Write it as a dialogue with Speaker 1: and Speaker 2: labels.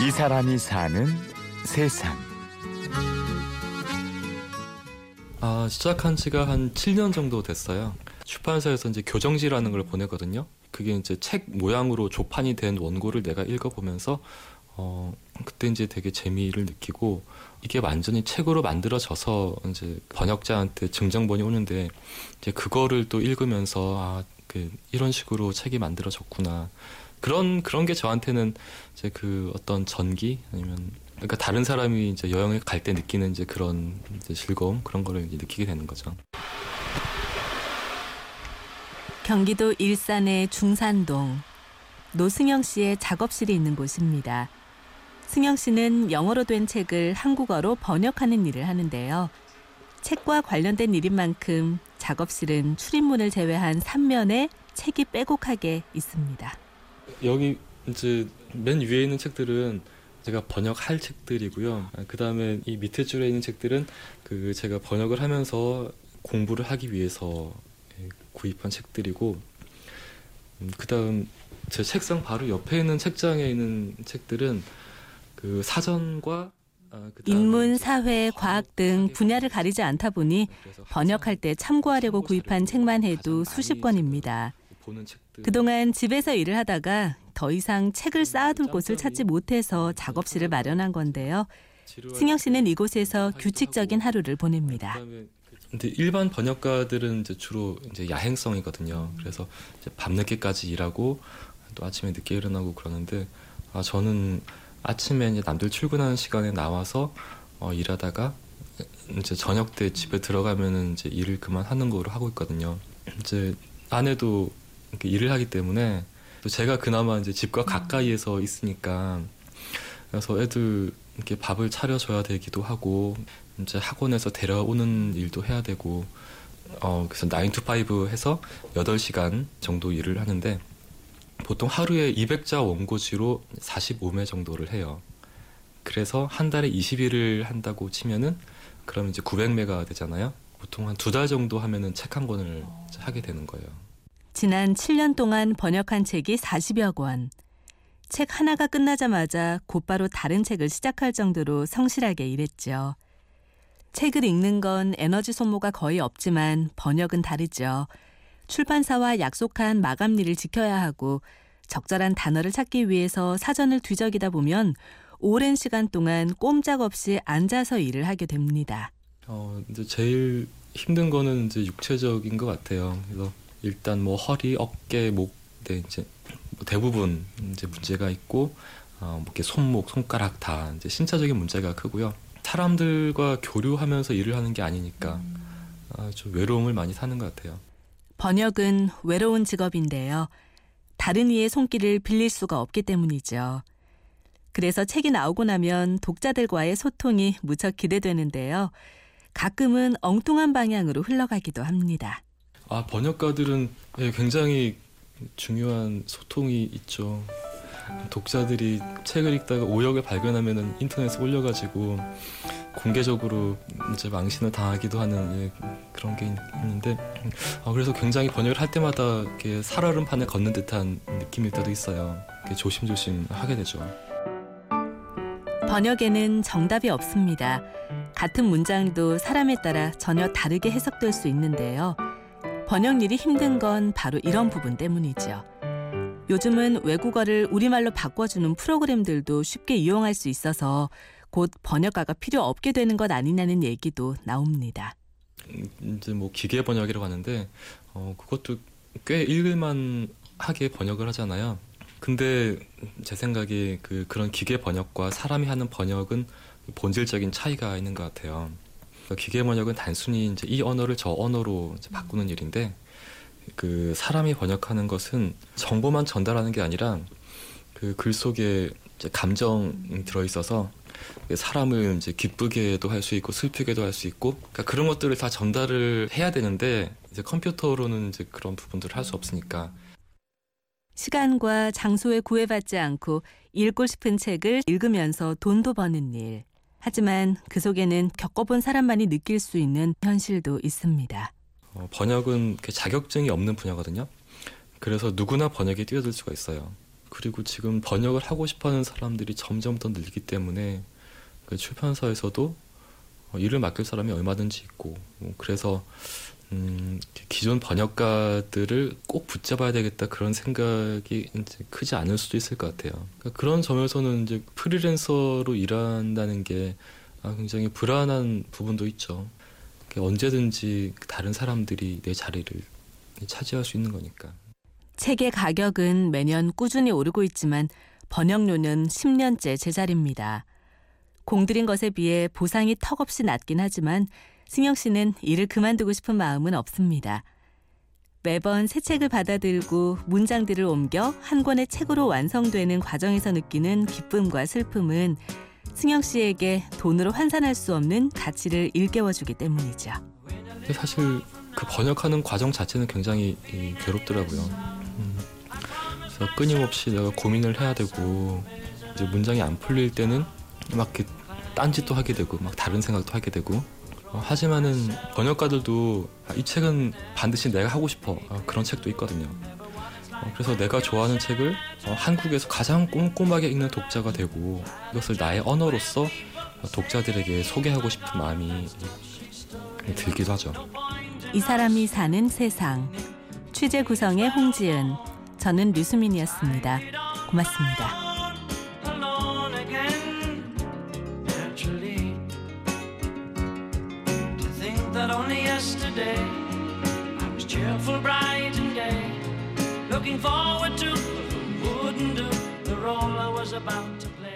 Speaker 1: 이 사람이 사는 세상.
Speaker 2: 아, 시작한 지가 한 7년 정도 됐어요. 출판사에서 이제 교정지라는 걸 보내거든요. 그게 이제 책 모양으로 조판이 된 원고를 내가 읽어보면서 어, 그때 이제 되게 재미를 느끼고 이게 완전히 책으로 만들어져서 이제 번역자한테 증정본이 오는데 이제 그거를 또 읽으면서 아, 그 이런 식으로 책이 만들어졌구나. 그런 그런 게 저한테는 이제 그 어떤 전기 아니면 그러니까 다른 사람이 이제 여행을 갈 때 느끼는 이제 그런 이제 즐거움 그런 거를 이제 느끼게 되는 거죠.
Speaker 3: 경기도 일산의 중산동 노승영 씨의 작업실이 있는 곳입니다. 승영 씨는 영어로 된 책을 한국어로 번역하는 일을 하는데요. 책과 관련된 일인 만큼 작업실은 출입문을 제외한 3면에 책이 빼곡하게 있습니다.
Speaker 2: 여기 이제 맨 위에 있는 책들은 제가 번역할 책들이고요. 그 다음에 이 밑에 줄에 있는 책들은 그 제가 번역을 하면서 공부를 하기 위해서 구입한 책들이고, 음, 그 다음 제 책상 바로 옆에 있는 책장에 있는 책들은 그 사전과 아,
Speaker 3: 인문, 사회, 과학 등 분야를 가리지 않다 보니 번역할 때 참고하려고 구입한 책만 해도 수십 권입니다. 그동안 집에서 일을 하다가 더 이상 책을 쌓아둘 곳을 찾지 못해서 작업실을 마련한 건데요. 승영 씨는 이곳에서 규칙적인 하루를 보냅니다.
Speaker 2: 근데 일반 번역가들은 이제 주로 이제 야행성이거든요. 그래서 이제 밤늦게까지 일하고 또 아침에 늦게 일어나고 그러는데 아 저는 아침에 이제 남들 출근하는 시간에 나와서 어, 일하다가 이제 저녁 때 집에 들어가면은 이제 일을 그만하는 거로 하고 있거든요. 이제 아내도 일을 하기 때문에 또 제가 그나마 이제 집과 가까이에서 있으니까 그래서 애들 이렇게 밥을 차려줘야 되기도 하고 이제 학원에서 데려오는 일도 해야 되고 어 그래서 9 to 5 해서 8시간 정도 일을 하는데 보통 하루에 200자 원고지로 45매 정도를 해요. 그래서 한 달에 20일을 한다고 치면은 그럼 이제 900매가 되잖아요. 보통 한 두 달 정도 하면은 책 한 권을 하게 되는 거예요.
Speaker 3: 지난 7년 동안 번역한 책이 40여 권. 책 하나가 끝나자마자 곧바로 다른 책을 시작할 정도로 성실하게 일했죠. 책을 읽는 건 에너지 소모가 거의 없지만 번역은 다르죠. 출판사와 약속한 마감일을 지켜야 하고 적절한 단어를 찾기 위해서 사전을 뒤적이다 보면 오랜 시간 동안 꼼짝없이 앉아서 일을 하게 됩니다.
Speaker 2: 어, 이제 제일 힘든 거는 이제 육체적인 것 같아요. 그래서 일단 뭐 허리, 어깨, 목, 네, 이제 뭐 대부분 이제 문제가 있고 어, 뭐 이렇게 손목, 손가락 다 이제 신체적인 문제가 크고요. 사람들과 교류하면서 일을 하는 게 아니니까 아, 좀 외로움을 많이 사는 것 같아요.
Speaker 3: 번역은 외로운 직업인데요. 다른 이의 손길을 빌릴 수가 없기 때문이죠. 그래서 책이 나오고 나면 독자들과의 소통이 무척 기대되는데요. 가끔은 엉뚱한 방향으로 흘러가기도 합니다.
Speaker 2: 아, 번역가들은 예, 굉장히 중요한 소통이 있죠. 독자들이 책을 읽다가 오역을 발견하면 인터넷에 올려가지고 공개적으로 이제 망신을 당하기도 하는 예, 그런 게 있는데 아, 그래서 굉장히 번역을 할 때마다 이렇게 살얼음판에 걷는 듯한 느낌일 때도 있어요. 조심조심 하게 되죠.
Speaker 3: 번역에는 정답이 없습니다. 같은 문장도 사람에 따라 전혀 다르게 해석될 수 있는데요. 번역 일이 힘든 건 바로 이런 부분 때문이죠. 요즘은 외국어를 우리말로 바꿔주는 프로그램들도 쉽게 이용할 수 있어서 곧 번역가가 필요 없게 되는 것 아니냐는 얘기도 나옵니다.
Speaker 2: 이제 뭐 기계 번역이라고 하는데 어, 그것도 꽤 읽을만 하게 번역을 하잖아요. 근데 제 생각에 그 그런 기계 번역과 사람이 하는 번역은 본질적인 차이가 있는 것 같아요. 그러니까 기계 번역은 단순히 이제 이 언어를 저 언어로 바꾸는 일인데 그 사람이 번역하는 것은 정보만 전달하는 게 아니라 그 글 속에 감정이 들어 있어서 사람을 이제 기쁘게도 할 수 있고 슬프게도 할 수 있고 그러니까 그런 것들을 다 전달을 해야 되는데 이제 컴퓨터로는 이제 그런 부분들을 할 수 없으니까.
Speaker 3: 시간과 장소에 구애받지 않고 읽고 싶은 책을 읽으면서 돈도 버는 일. 하지만 그 속에는 겪어본 사람만이 느낄 수 있는 현실도 있습니다.
Speaker 2: 어, 번역은 자격증이 없는 분야거든요. 그래서 누구나 번역에 뛰어들 수가 있어요. 그리고 지금 번역을 하고 싶어하는 사람들이 점점 더 늘기 때문에 그 출판사에서도 어, 일을 맡길 사람이 얼마든지 있고 뭐 그래서 음, 기존 번역가들을 꼭 붙잡아야 되겠다 그런 생각이 이제 크지 않을 수도 있을 것 같아요. 그러니까 그런 점에서는 이제 프리랜서로 일한다는 게 아, 굉장히 불안한 부분도 있죠. 언제든지 다른 사람들이 내 자리를 차지할 수 있는 거니까.
Speaker 3: 책의 가격은 매년 꾸준히 오르고 있지만 번역료는 10년째 제자리입니다. 공들인 것에 비해 보상이 턱없이 낮긴 하지만 승영 씨는 일을 그만두고 싶은 마음은 없습니다. 매번 새 책을 받아들고 문장들을 옮겨 한 권의 책으로 완성되는 과정에서 느끼는 기쁨과 슬픔은 승영 씨에게 돈으로 환산할 수 없는 가치를 일깨워주기 때문이죠.
Speaker 2: 사실 그 번역하는 과정 자체는 굉장히 괴롭더라고요. 음, 그래서 끊임없이 내가 고민을 해야 되고 이제 문장이 안 풀릴 때는 막 딴짓도 하게 되고 막 다른 생각도 하게 되고 어, 하지만은 번역가들도 아, 이 책은 반드시 내가 하고 싶어 어, 그런 책도 있거든요. 어, 그래서 내가 좋아하는 책을 어, 한국에서 가장 꼼꼼하게 읽는 독자가 되고 이것을 나의 언어로서 독자들에게 소개하고 싶은 마음이 들기도 하죠.
Speaker 3: 이 사람이 사는 세상 취재 구성의 홍지은 저는 류수민이었습니다. 고맙습니다. Yesterday. I was cheerful, bright and gay, looking forward to wouldn't do the role I was about to play.